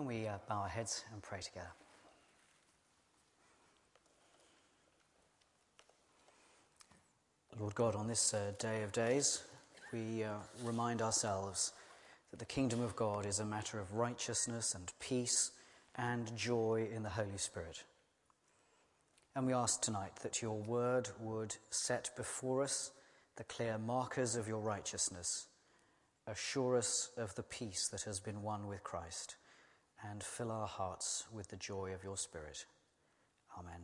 Can we uh, bow our heads and pray together? Lord God, on this uh, day of days, we uh, remind ourselves that the kingdom of God is a matter of righteousness and peace and joy in the Holy Spirit. And we ask tonight that your word would set before us the clear markers of your righteousness, assure us of the peace that has been won with Christ, and fill our hearts with the joy of your Spirit. Amen.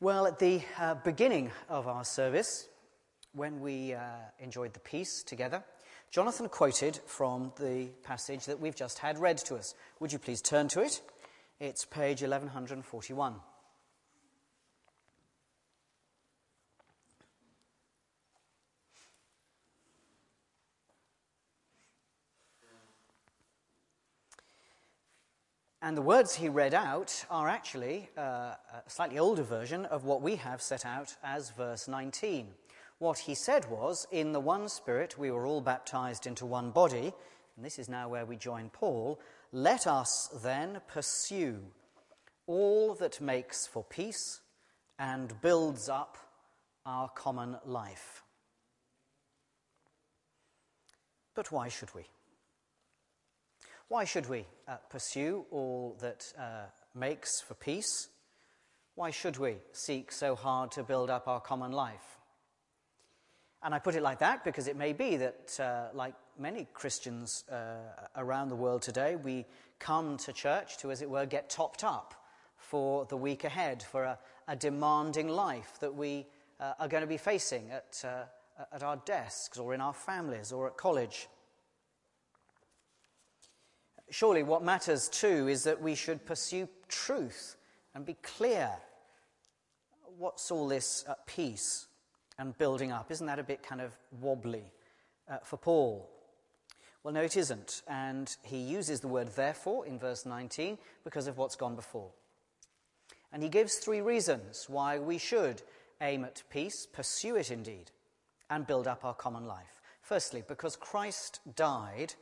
Well, at the uh, beginning of our service, when we uh, enjoyed the peace together, Jonathan quoted from the passage that we've just had read to us. Would you please turn to it? It's page 1141. And the words he read out are actually uh, a slightly older version of what we have set out as verse 19. What he said was, In the one Spirit we were all baptized into one body, and this is now where we join Paul. Let us then pursue all that makes for peace and builds up our common life. But why should we? Why should we uh, pursue all that uh, makes for peace? Why should we seek so hard to build up our common life? And I put it like that because it may be that, uh, like many Christians uh, around the world today, we come to church to, as it were, get topped up for the week ahead, for a, a demanding life that we uh, are going to be facing at, uh, at our desks or in our families or at college. Surely, what matters too is that we should pursue truth and be clear. What's all this uh, peace and building up? Isn't that a bit kind of wobbly uh, for Paul? Well, no, it isn't. And he uses the word therefore in verse 19 because of what's gone before. And he gives three reasons why we should aim at peace, pursue it indeed, and build up our common life. Firstly, because Christ died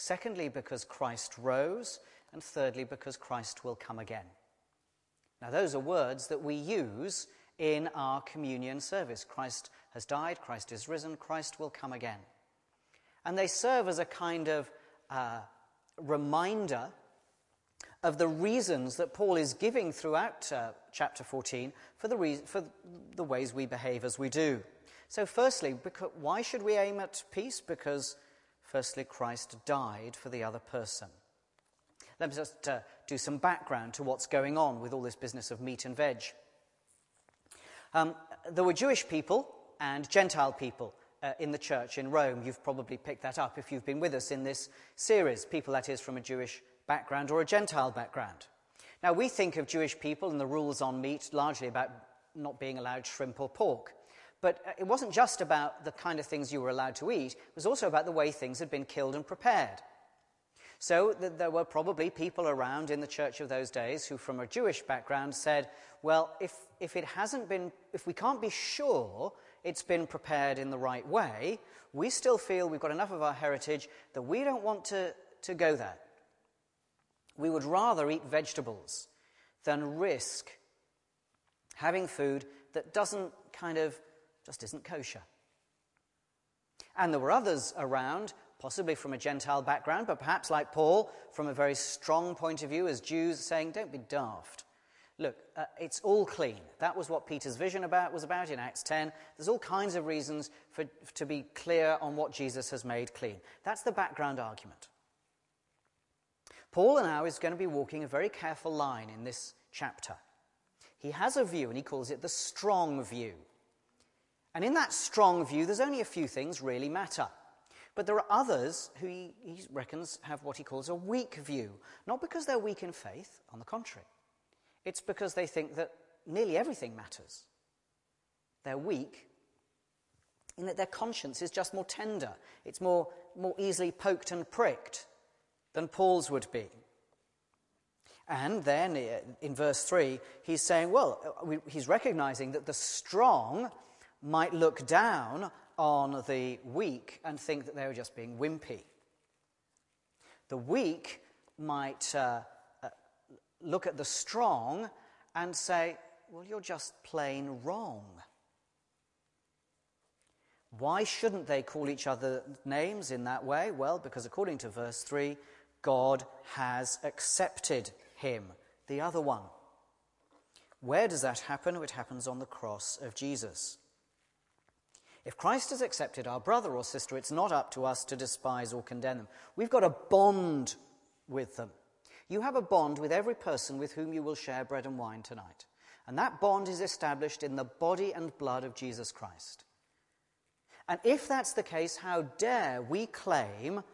Secondly, because Christ rose. And thirdly, because Christ will come again. Now, those are words that we use in our communion service. Christ has died, Christ is risen, Christ will come again. And they serve as a kind of uh, reminder of the reasons that Paul is giving throughout uh, chapter 14 for the, re- for the ways we behave as we do. So, firstly, because, why should we aim at peace? Because Firstly, Christ died for the other person. Let me just uh, do some background to what's going on with all this business of meat and veg. Um, there were Jewish people and Gentile people uh, in the church in Rome. You've probably picked that up if you've been with us in this series. People, that is, from a Jewish background or a Gentile background. Now, we think of Jewish people and the rules on meat largely about not being allowed shrimp or pork. But uh, it wasn't just about the kind of things you were allowed to eat, it was also about the way things had been killed and prepared. So th- there were probably people around in the church of those days who, from a Jewish background, said, well, if, if it hasn't been, if we can't be sure it's been prepared in the right way, we still feel we've got enough of our heritage that we don't want to, to go there. We would rather eat vegetables than risk having food that doesn't kind of just isn't kosher. And there were others around, possibly from a Gentile background, but perhaps like Paul, from a very strong point of view as Jews, saying, Don't be daft. Look, uh, it's all clean. That was what Peter's vision about was about in Acts 10. There's all kinds of reasons for, to be clear on what Jesus has made clean. That's the background argument. Paul now is going to be walking a very careful line in this chapter. He has a view, and he calls it the strong view. And in that strong view, there's only a few things really matter. But there are others who he, he, reckons have what he calls a weak view. Not because they're weak in faith, on the contrary. It's because they think that nearly everything matters. They're weak in that their conscience is just more tender, it's more, more easily poked and pricked than Paul's would be. And then in verse 3, he's saying, well, he's recognizing that the strong might look down on the weak and think that they were just being wimpy. The weak might uh, uh, look at the strong and say, well, you're just plain wrong. Why shouldn't they call each other names in that way? Well, because according to verse 3, God has accepted him, the other one. Where does that happen? It happens on the cross of Jesus. If Christ has accepted our brother or sister, it's not up to us to despise or condemn them. We've got a bond with them. You have a bond with every person with whom you will share bread and wine tonight. And that bond is established in the body and blood of Jesus Christ. And if that's the case, how dare we claim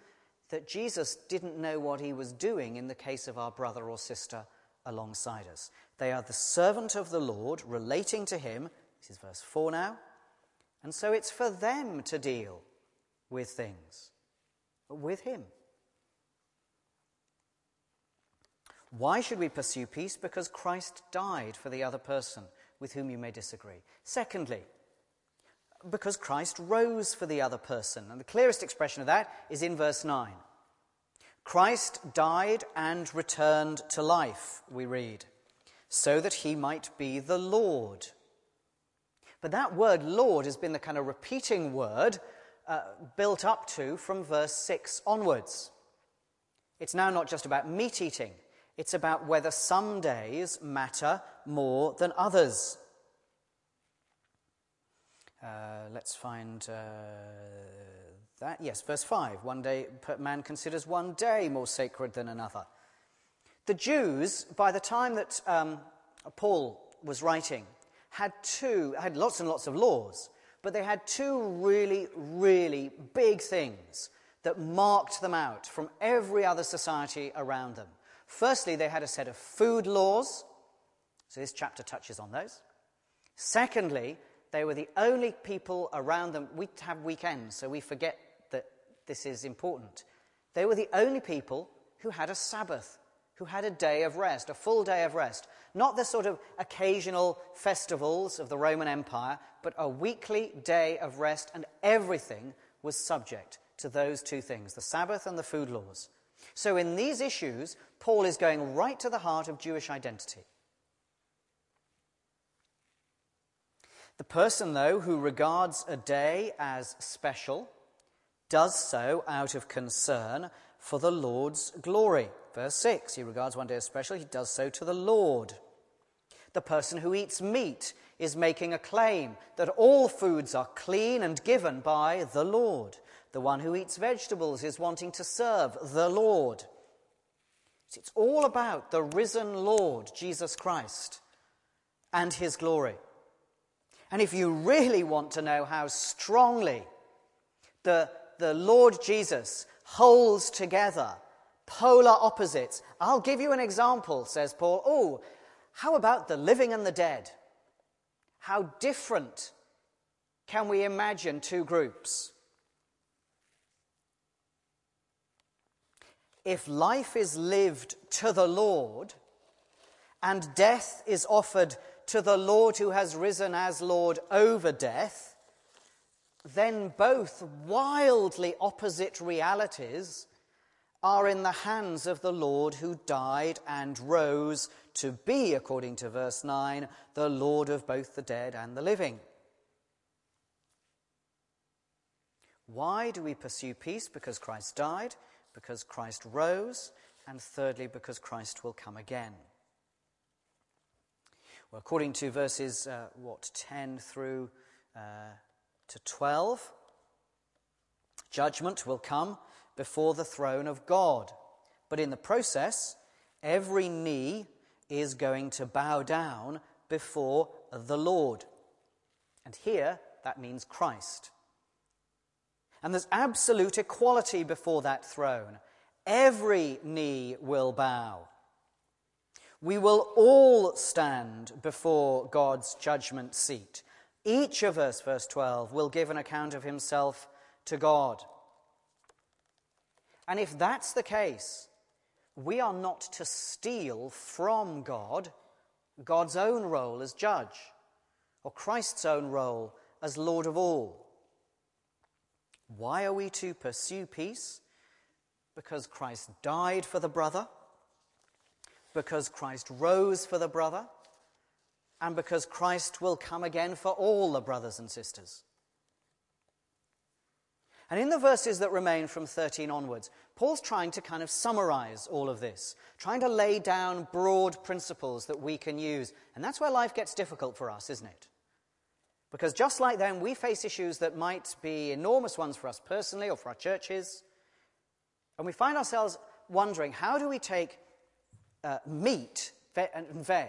that Jesus didn't know what he was doing in the case of our brother or sister alongside us? They are the servant of the Lord relating to him. This is verse 4 now. And so it's for them to deal with things, with him. Why should we pursue peace? Because Christ died for the other person with whom you may disagree. Secondly, because Christ rose for the other person. And the clearest expression of that is in verse 9. Christ died and returned to life, we read, so that he might be the Lord. But that word Lord has been the kind of repeating word uh, built up to from verse 6 onwards. It's now not just about meat eating, it's about whether some days matter more than others. Uh, let's find uh, that. Yes, verse 5. One day, man considers one day more sacred than another. The Jews, by the time that um, Paul was writing, had two, had lots and lots of laws, but they had two really, really big things that marked them out from every other society around them. Firstly, they had a set of food laws, so this chapter touches on those. Secondly, they were the only people around them. We have weekends, so we forget that this is important. They were the only people who had a Sabbath, who had a day of rest, a full day of rest. Not the sort of occasional festivals of the Roman Empire, but a weekly day of rest, and everything was subject to those two things the Sabbath and the food laws. So, in these issues, Paul is going right to the heart of Jewish identity. The person, though, who regards a day as special does so out of concern for the Lord's glory. Verse 6 He regards one day as special, he does so to the Lord. The person who eats meat is making a claim that all foods are clean and given by the Lord. The one who eats vegetables is wanting to serve the Lord. It's all about the risen Lord, Jesus Christ, and his glory. And if you really want to know how strongly the, the Lord Jesus holds together polar opposites, I'll give you an example, says Paul. Oh, how about the living and the dead? How different can we imagine two groups? If life is lived to the Lord and death is offered to the Lord who has risen as Lord over death, then both wildly opposite realities are in the hands of the Lord who died and rose to be, according to verse 9, the Lord of both the dead and the living. Why do we pursue peace? Because Christ died, because Christ rose, and thirdly, because Christ will come again. Well, according to verses, uh, what, 10 through uh, to 12, judgment will come before the throne of God. But in the process, every knee is going to bow down before the Lord. And here, that means Christ. And there's absolute equality before that throne. Every knee will bow. We will all stand before God's judgment seat. Each of us, verse 12, will give an account of himself to God. And if that's the case, we are not to steal from God God's own role as judge or Christ's own role as Lord of all. Why are we to pursue peace? because Christ died for the brother, because Christ rose for the brother, and because Christ will come again for all the brothers and sisters. And in the verses that remain from 13 onwards, Paul's trying to kind of summarize all of this, trying to lay down broad principles that we can use. And that's where life gets difficult for us, isn't it? Because just like them, we face issues that might be enormous ones for us personally or for our churches. And we find ourselves wondering how do we take uh, meat and veg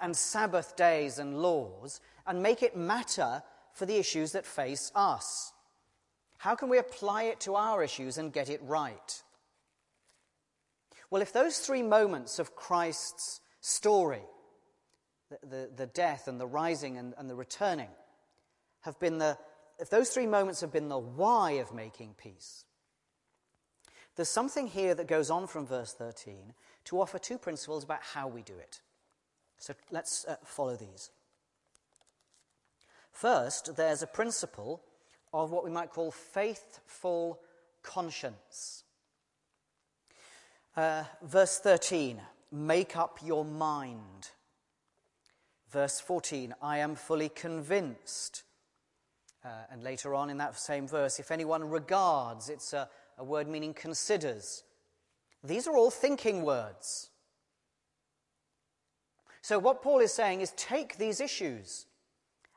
and Sabbath days and laws and make it matter for the issues that face us? How can we apply it to our issues and get it right? Well, if those three moments of Christ's story, the, the, the death and the rising and, and the returning, have been the, if those three moments have been the why of making peace, there's something here that goes on from verse 13 to offer two principles about how we do it. So let's uh, follow these. First, there's a principle of what we might call faithful conscience. Uh, verse 13, make up your mind. Verse 14, I am fully convinced. Uh, and later on in that same verse, if anyone regards, it's a, a word meaning considers. These are all thinking words. So, what Paul is saying is take these issues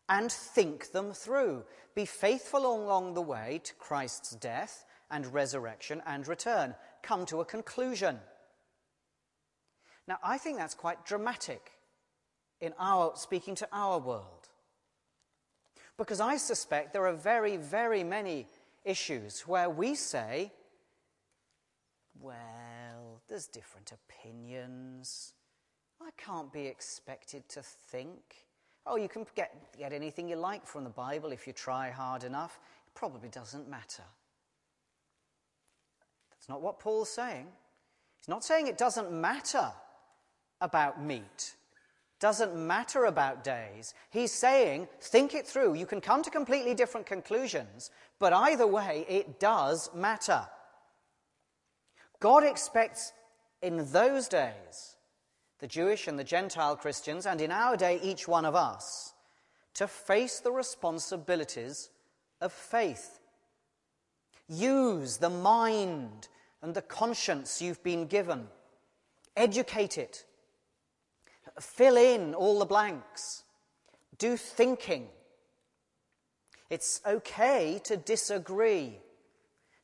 and think them through. Be faithful along the way to Christ's death and resurrection and return. Come to a conclusion. Now, I think that's quite dramatic in our speaking to our world. Because I suspect there are very, very many issues where we say, well, there's different opinions. I can't be expected to think. Oh, you can get, get anything you like from the Bible if you try hard enough. It probably doesn't matter. That's not what Paul's saying. He's not saying it doesn't matter about meat, doesn't matter about days. He's saying, think it through. You can come to completely different conclusions, but either way, it does matter. God expects in those days the Jewish and the Gentile Christians, and in our day, each one of us, to face the responsibilities of faith. Use the mind and the conscience you've been given, educate it, fill in all the blanks, do thinking. It's okay to disagree.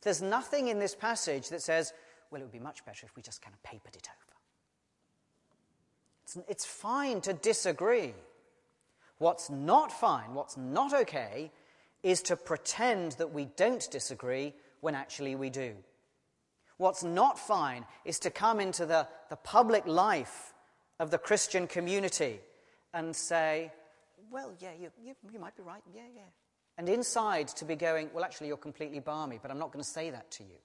There's nothing in this passage that says, well, it would be much better if we just kind of papered it over. It's, it's fine to disagree. What's not fine, what's not okay, is to pretend that we don't disagree when actually we do. What's not fine is to come into the, the public life of the Christian community and say, well, yeah, you, you, you might be right, yeah, yeah. And inside to be going, well, actually, you're completely balmy, but I'm not going to say that to you.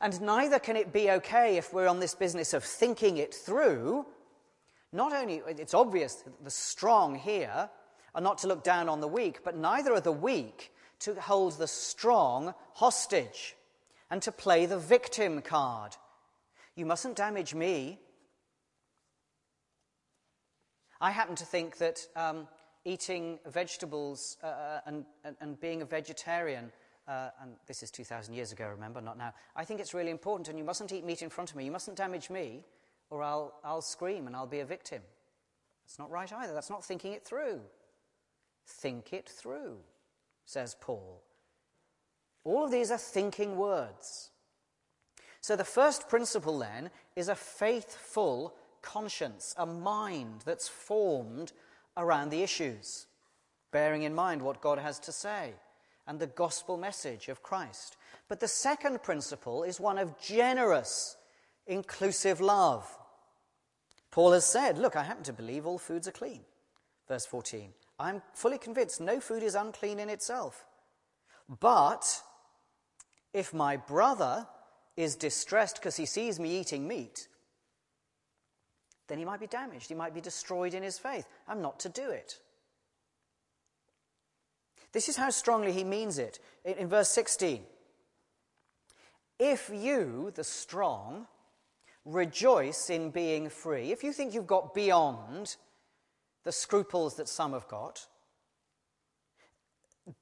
And neither can it be okay if we're on this business of thinking it through. Not only, it's obvious that the strong here are not to look down on the weak, but neither are the weak to hold the strong hostage and to play the victim card. You mustn't damage me. I happen to think that um, eating vegetables uh, uh and, and, and being a vegetarian uh, and this is 2,000 years ago, remember, not now. I think it's really important, and you mustn't eat meat in front of me. You mustn't damage me, or I'll, I'll scream and I'll be a victim. That's not right either. That's not thinking it through. Think it through, says Paul. All of these are thinking words. So the first principle then is a faithful conscience, a mind that's formed around the issues, bearing in mind what God has to say and the gospel message of Christ. But the second principle is one of generous, inclusive love. Paul has said, Look, I happen to believe all foods are clean. Verse 14. I'm fully convinced no food is unclean in itself. But if my brother is distressed because he sees me eating meat, then he might be damaged. He might be destroyed in his faith. I'm not to do it. This is how strongly he means it. In, in verse 16, If you, the strong, rejoice in being free, if you think you've got beyond the scruples that some have got,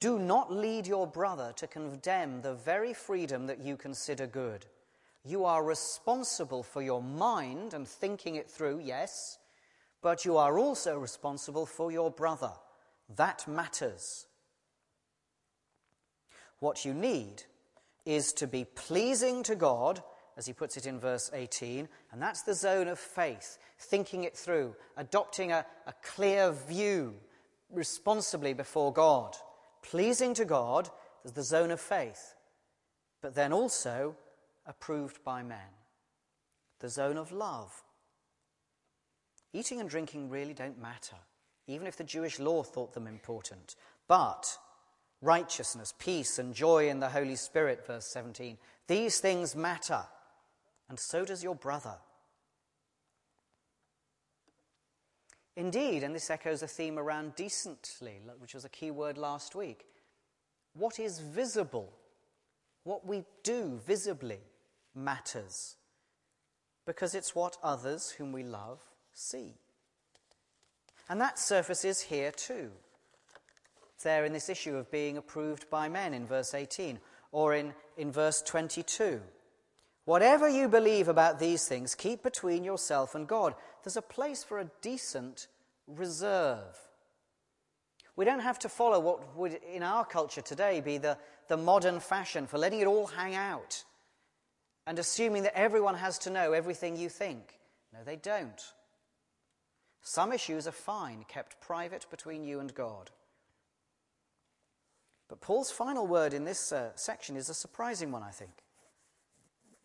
do not lead your brother to condemn the very freedom that you consider good. You are responsible for your mind and thinking it through, yes, but you are also responsible for your brother. That matters. What you need is to be pleasing to God, as he puts it in verse 18, and that's the zone of faith, thinking it through, adopting a, a clear view responsibly before God. Pleasing to God is the zone of faith, but then also approved by men, the zone of love. Eating and drinking really don't matter, even if the Jewish law thought them important. But righteousness, peace, and joy in the Holy Spirit, verse 17, these things matter, and so does your brother. Indeed, and this echoes a theme around decently, which was a key word last week. What is visible, what we do visibly, matters because it's what others whom we love see. And that surfaces here too. There in this issue of being approved by men in verse 18 or in, in verse 22. Whatever you believe about these things, keep between yourself and God. There's a place for a decent reserve. We don't have to follow what would, in our culture today, be the, the modern fashion for letting it all hang out and assuming that everyone has to know everything you think. No, they don't. Some issues are fine, kept private between you and God. But Paul's final word in this uh, section is a surprising one, I think.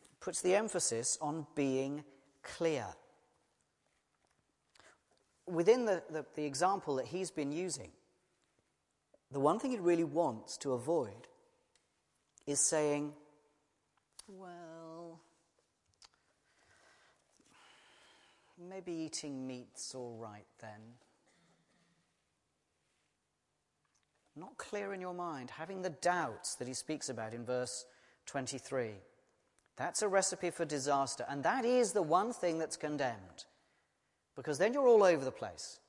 It puts the emphasis on being clear. Within the, the, the example that he's been using, the one thing he really wants to avoid is saying, well, maybe eating meat's all right then. Not clear in your mind, having the doubts that he speaks about in verse 23. That's a recipe for disaster, and that is the one thing that's condemned. Because then you're all over the place.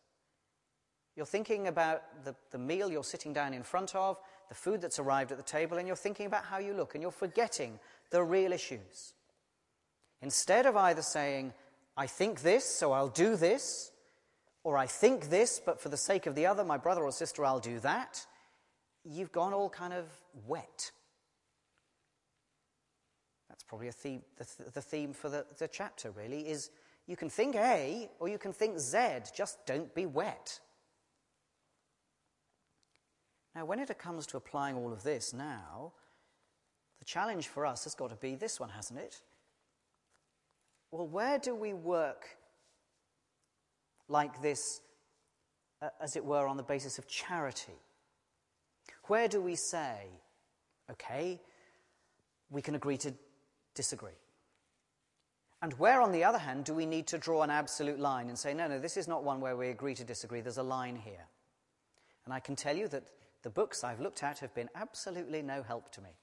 You're thinking about the, the meal you're sitting down in front of, the food that's arrived at the table, and you're thinking about how you look, and you're forgetting the real issues. Instead of either saying, I think this, so I'll do this, or I think this, but for the sake of the other, my brother or sister, I'll do that, you've gone all kind of wet. That's probably a theme, the, the theme for the, the chapter, really, is you can think A or you can think Z, just don't be wet. Now, when it comes to applying all of this now, the challenge for us has got to be this one, hasn't it? Well, where do we work like this, uh, as it were, on the basis of charity? Where do we say, okay, we can agree to disagree? And where, on the other hand, do we need to draw an absolute line and say, no, no, this is not one where we agree to disagree, there's a line here? And I can tell you that the books I've looked at have been absolutely no help to me.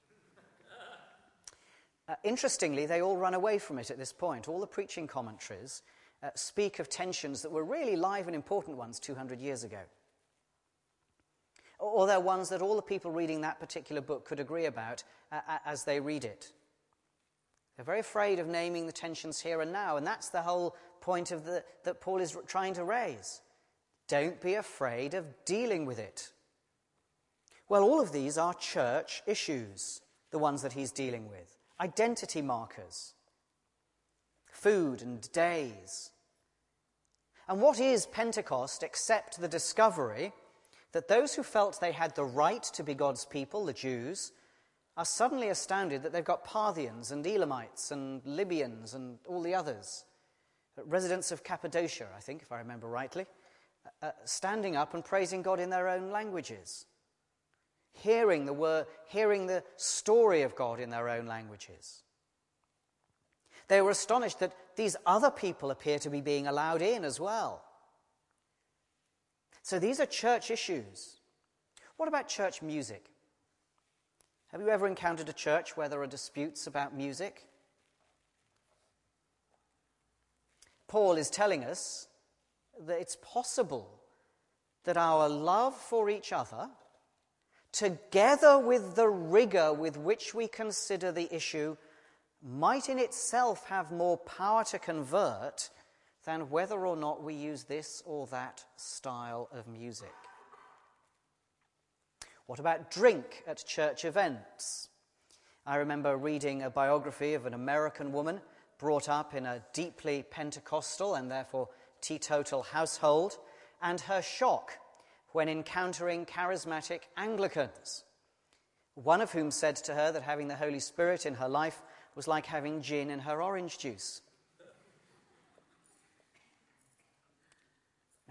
Uh, interestingly, they all run away from it at this point. All the preaching commentaries uh, speak of tensions that were really live and important ones 200 years ago. Or they're ones that all the people reading that particular book could agree about uh, as they read it. They're very afraid of naming the tensions here and now, and that's the whole point of the, that Paul is trying to raise. Don't be afraid of dealing with it. Well, all of these are church issues, the ones that he's dealing with identity markers, food and days. And what is Pentecost except the discovery that those who felt they had the right to be God's people, the Jews, are suddenly astounded that they've got Parthians and Elamites and Libyans and all the others, residents of Cappadocia, I think, if I remember rightly, uh, standing up and praising God in their own languages hearing the word, hearing the story of God in their own languages. They were astonished that these other people appear to be being allowed in as well. So these are church issues. What about church music? Have you ever encountered a church where there are disputes about music? Paul is telling us that it's possible that our love for each other, together with the rigor with which we consider the issue, might in itself have more power to convert than whether or not we use this or that style of music. What about drink at church events? I remember reading a biography of an American woman brought up in a deeply Pentecostal and therefore teetotal household, and her shock when encountering charismatic Anglicans, one of whom said to her that having the Holy Spirit in her life was like having gin in her orange juice.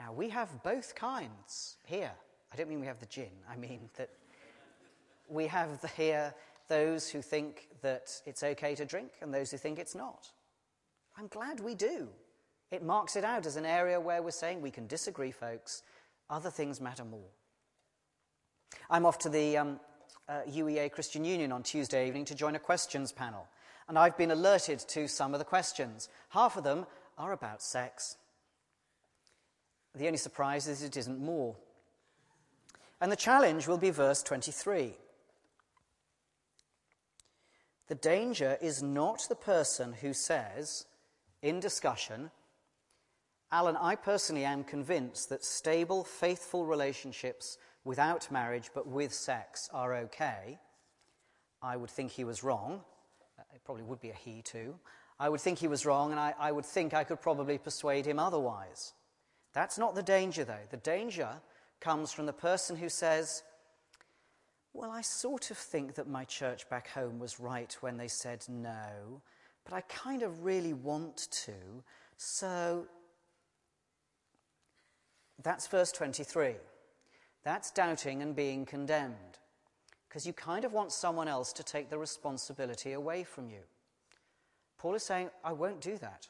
Now, we have both kinds here. I don't mean we have the gin, I mean that we have the, here those who think that it's okay to drink and those who think it's not. I'm glad we do. It marks it out as an area where we're saying we can disagree, folks. Other things matter more. I'm off to the um, uh, UEA Christian Union on Tuesday evening to join a questions panel. And I've been alerted to some of the questions. Half of them are about sex. The only surprise is it isn't more. And the challenge will be verse 23. The danger is not the person who says, in discussion, Alan, I personally am convinced that stable, faithful relationships without marriage but with sex are okay. I would think he was wrong. Uh, it probably would be a he too. I would think he was wrong, and I, I would think I could probably persuade him otherwise. That's not the danger, though. The danger comes from the person who says, Well, I sort of think that my church back home was right when they said no, but I kind of really want to, so that's verse 23. That's doubting and being condemned. Because you kind of want someone else to take the responsibility away from you. Paul is saying, I won't do that.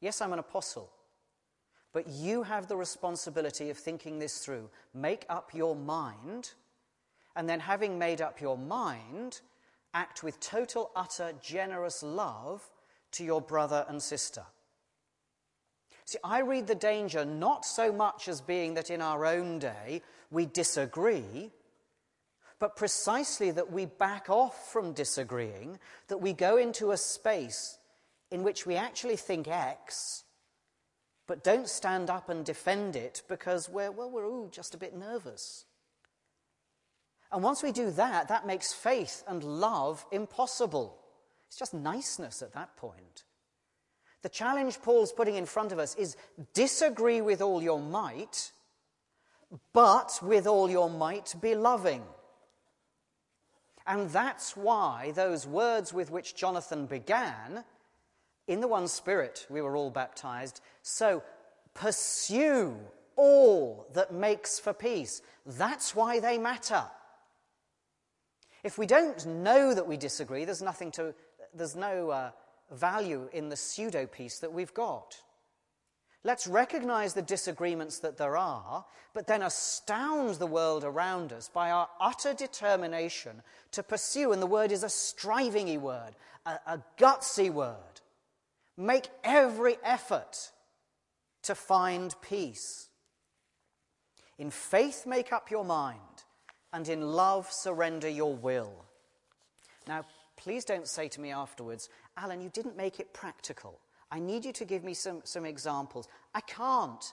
Yes, I'm an apostle. But you have the responsibility of thinking this through. Make up your mind, and then, having made up your mind, act with total, utter, generous love to your brother and sister. See, I read the danger not so much as being that in our own day we disagree, but precisely that we back off from disagreeing, that we go into a space in which we actually think X, but don't stand up and defend it because we're, well, we're ooh, just a bit nervous. And once we do that, that makes faith and love impossible. It's just niceness at that point. The challenge Paul's putting in front of us is disagree with all your might, but with all your might be loving. And that's why those words with which Jonathan began, in the one spirit we were all baptized, so pursue all that makes for peace. That's why they matter. If we don't know that we disagree, there's nothing to, there's no uh, value in the pseudo peace that we've got. Let's recognize the disagreements that there are, but then astound the world around us by our utter determination to pursue, and the word is a strivingy word, a, a gutsy word. Make every effort to find peace. In faith, make up your mind, and in love, surrender your will. Now, please don't say to me afterwards, Alan, you didn't make it practical. I need you to give me some, some examples. I can't.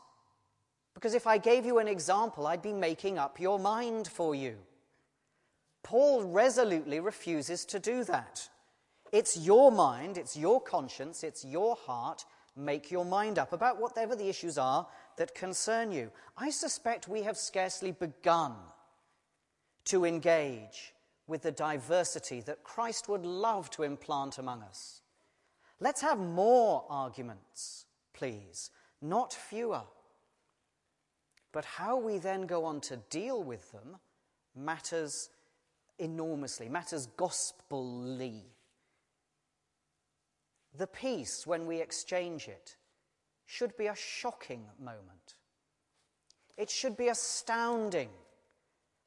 Because if I gave you an example, I'd be making up your mind for you. Paul resolutely refuses to do that. It's your mind, it's your conscience, it's your heart. Make your mind up about whatever the issues are that concern you. I suspect we have scarcely begun to engage with the diversity that Christ would love to implant among us. Let's have more arguments, please, not fewer. But how we then go on to deal with them matters enormously, matters gospelly. The peace, when we exchange it, should be a shocking moment. It should be astounding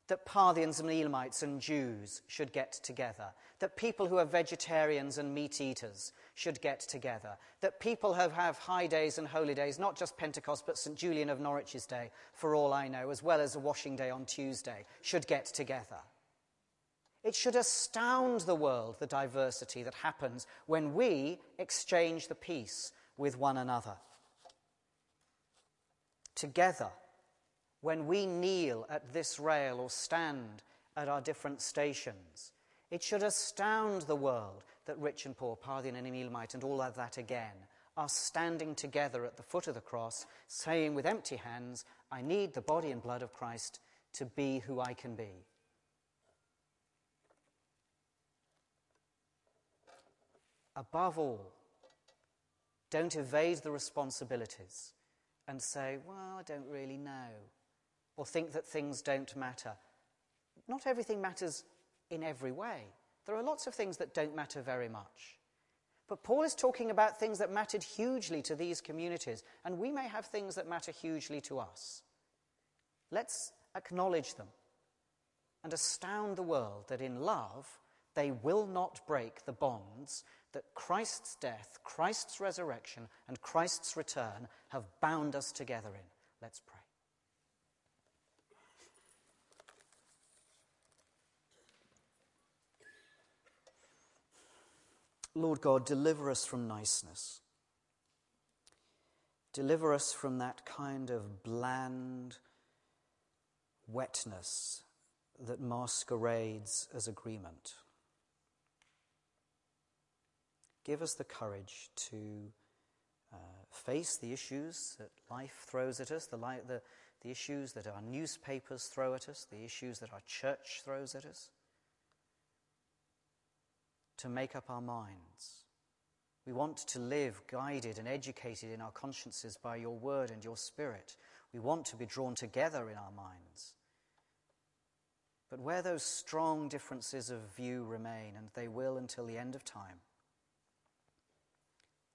that Parthians and Elamites and Jews should get together, that people who are vegetarians and meat eaters should get together, that people who have high days and holy days, not just Pentecost, but St. Julian of Norwich's day, for all I know, as well as a washing day on Tuesday, should get together. It should astound the world the diversity that happens when we exchange the peace with one another. Together, when we kneel at this rail or stand at our different stations, it should astound the world that rich and poor, Parthian and Elamite, and all of that again, are standing together at the foot of the cross, saying with empty hands, I need the body and blood of Christ to be who I can be. Above all, don't evade the responsibilities and say, Well, I don't really know, or think that things don't matter. Not everything matters in every way. There are lots of things that don't matter very much. But Paul is talking about things that mattered hugely to these communities, and we may have things that matter hugely to us. Let's acknowledge them and astound the world that in love they will not break the bonds that Christ's death, Christ's resurrection, and Christ's return have bound us together in. Let's pray. Lord God, deliver us from niceness. Deliver us from that kind of bland wetness that masquerades as agreement. Give us the courage to uh, face the issues that life throws at us, the, li- the, the issues that our newspapers throw at us, the issues that our church throws at us to make up our minds. We want to live guided and educated in our consciences by your word and your spirit. We want to be drawn together in our minds. But where those strong differences of view remain, and they will until the end of time,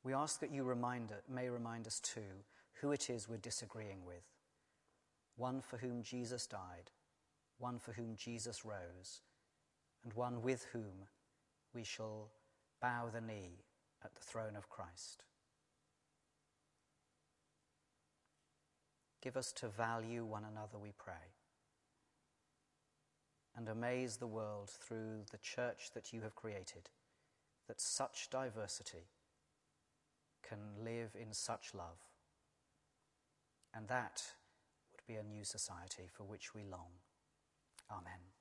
we ask that you remind, may remind us too who it is we're disagreeing with. One for whom Jesus died, one for whom Jesus rose, and one with whom we shall bow the knee at the throne of Christ. Give us to value one another, we pray, and amaze the world through the church that you have created, that such diversity can live in such love. And that would be a new society for which we long. Amen.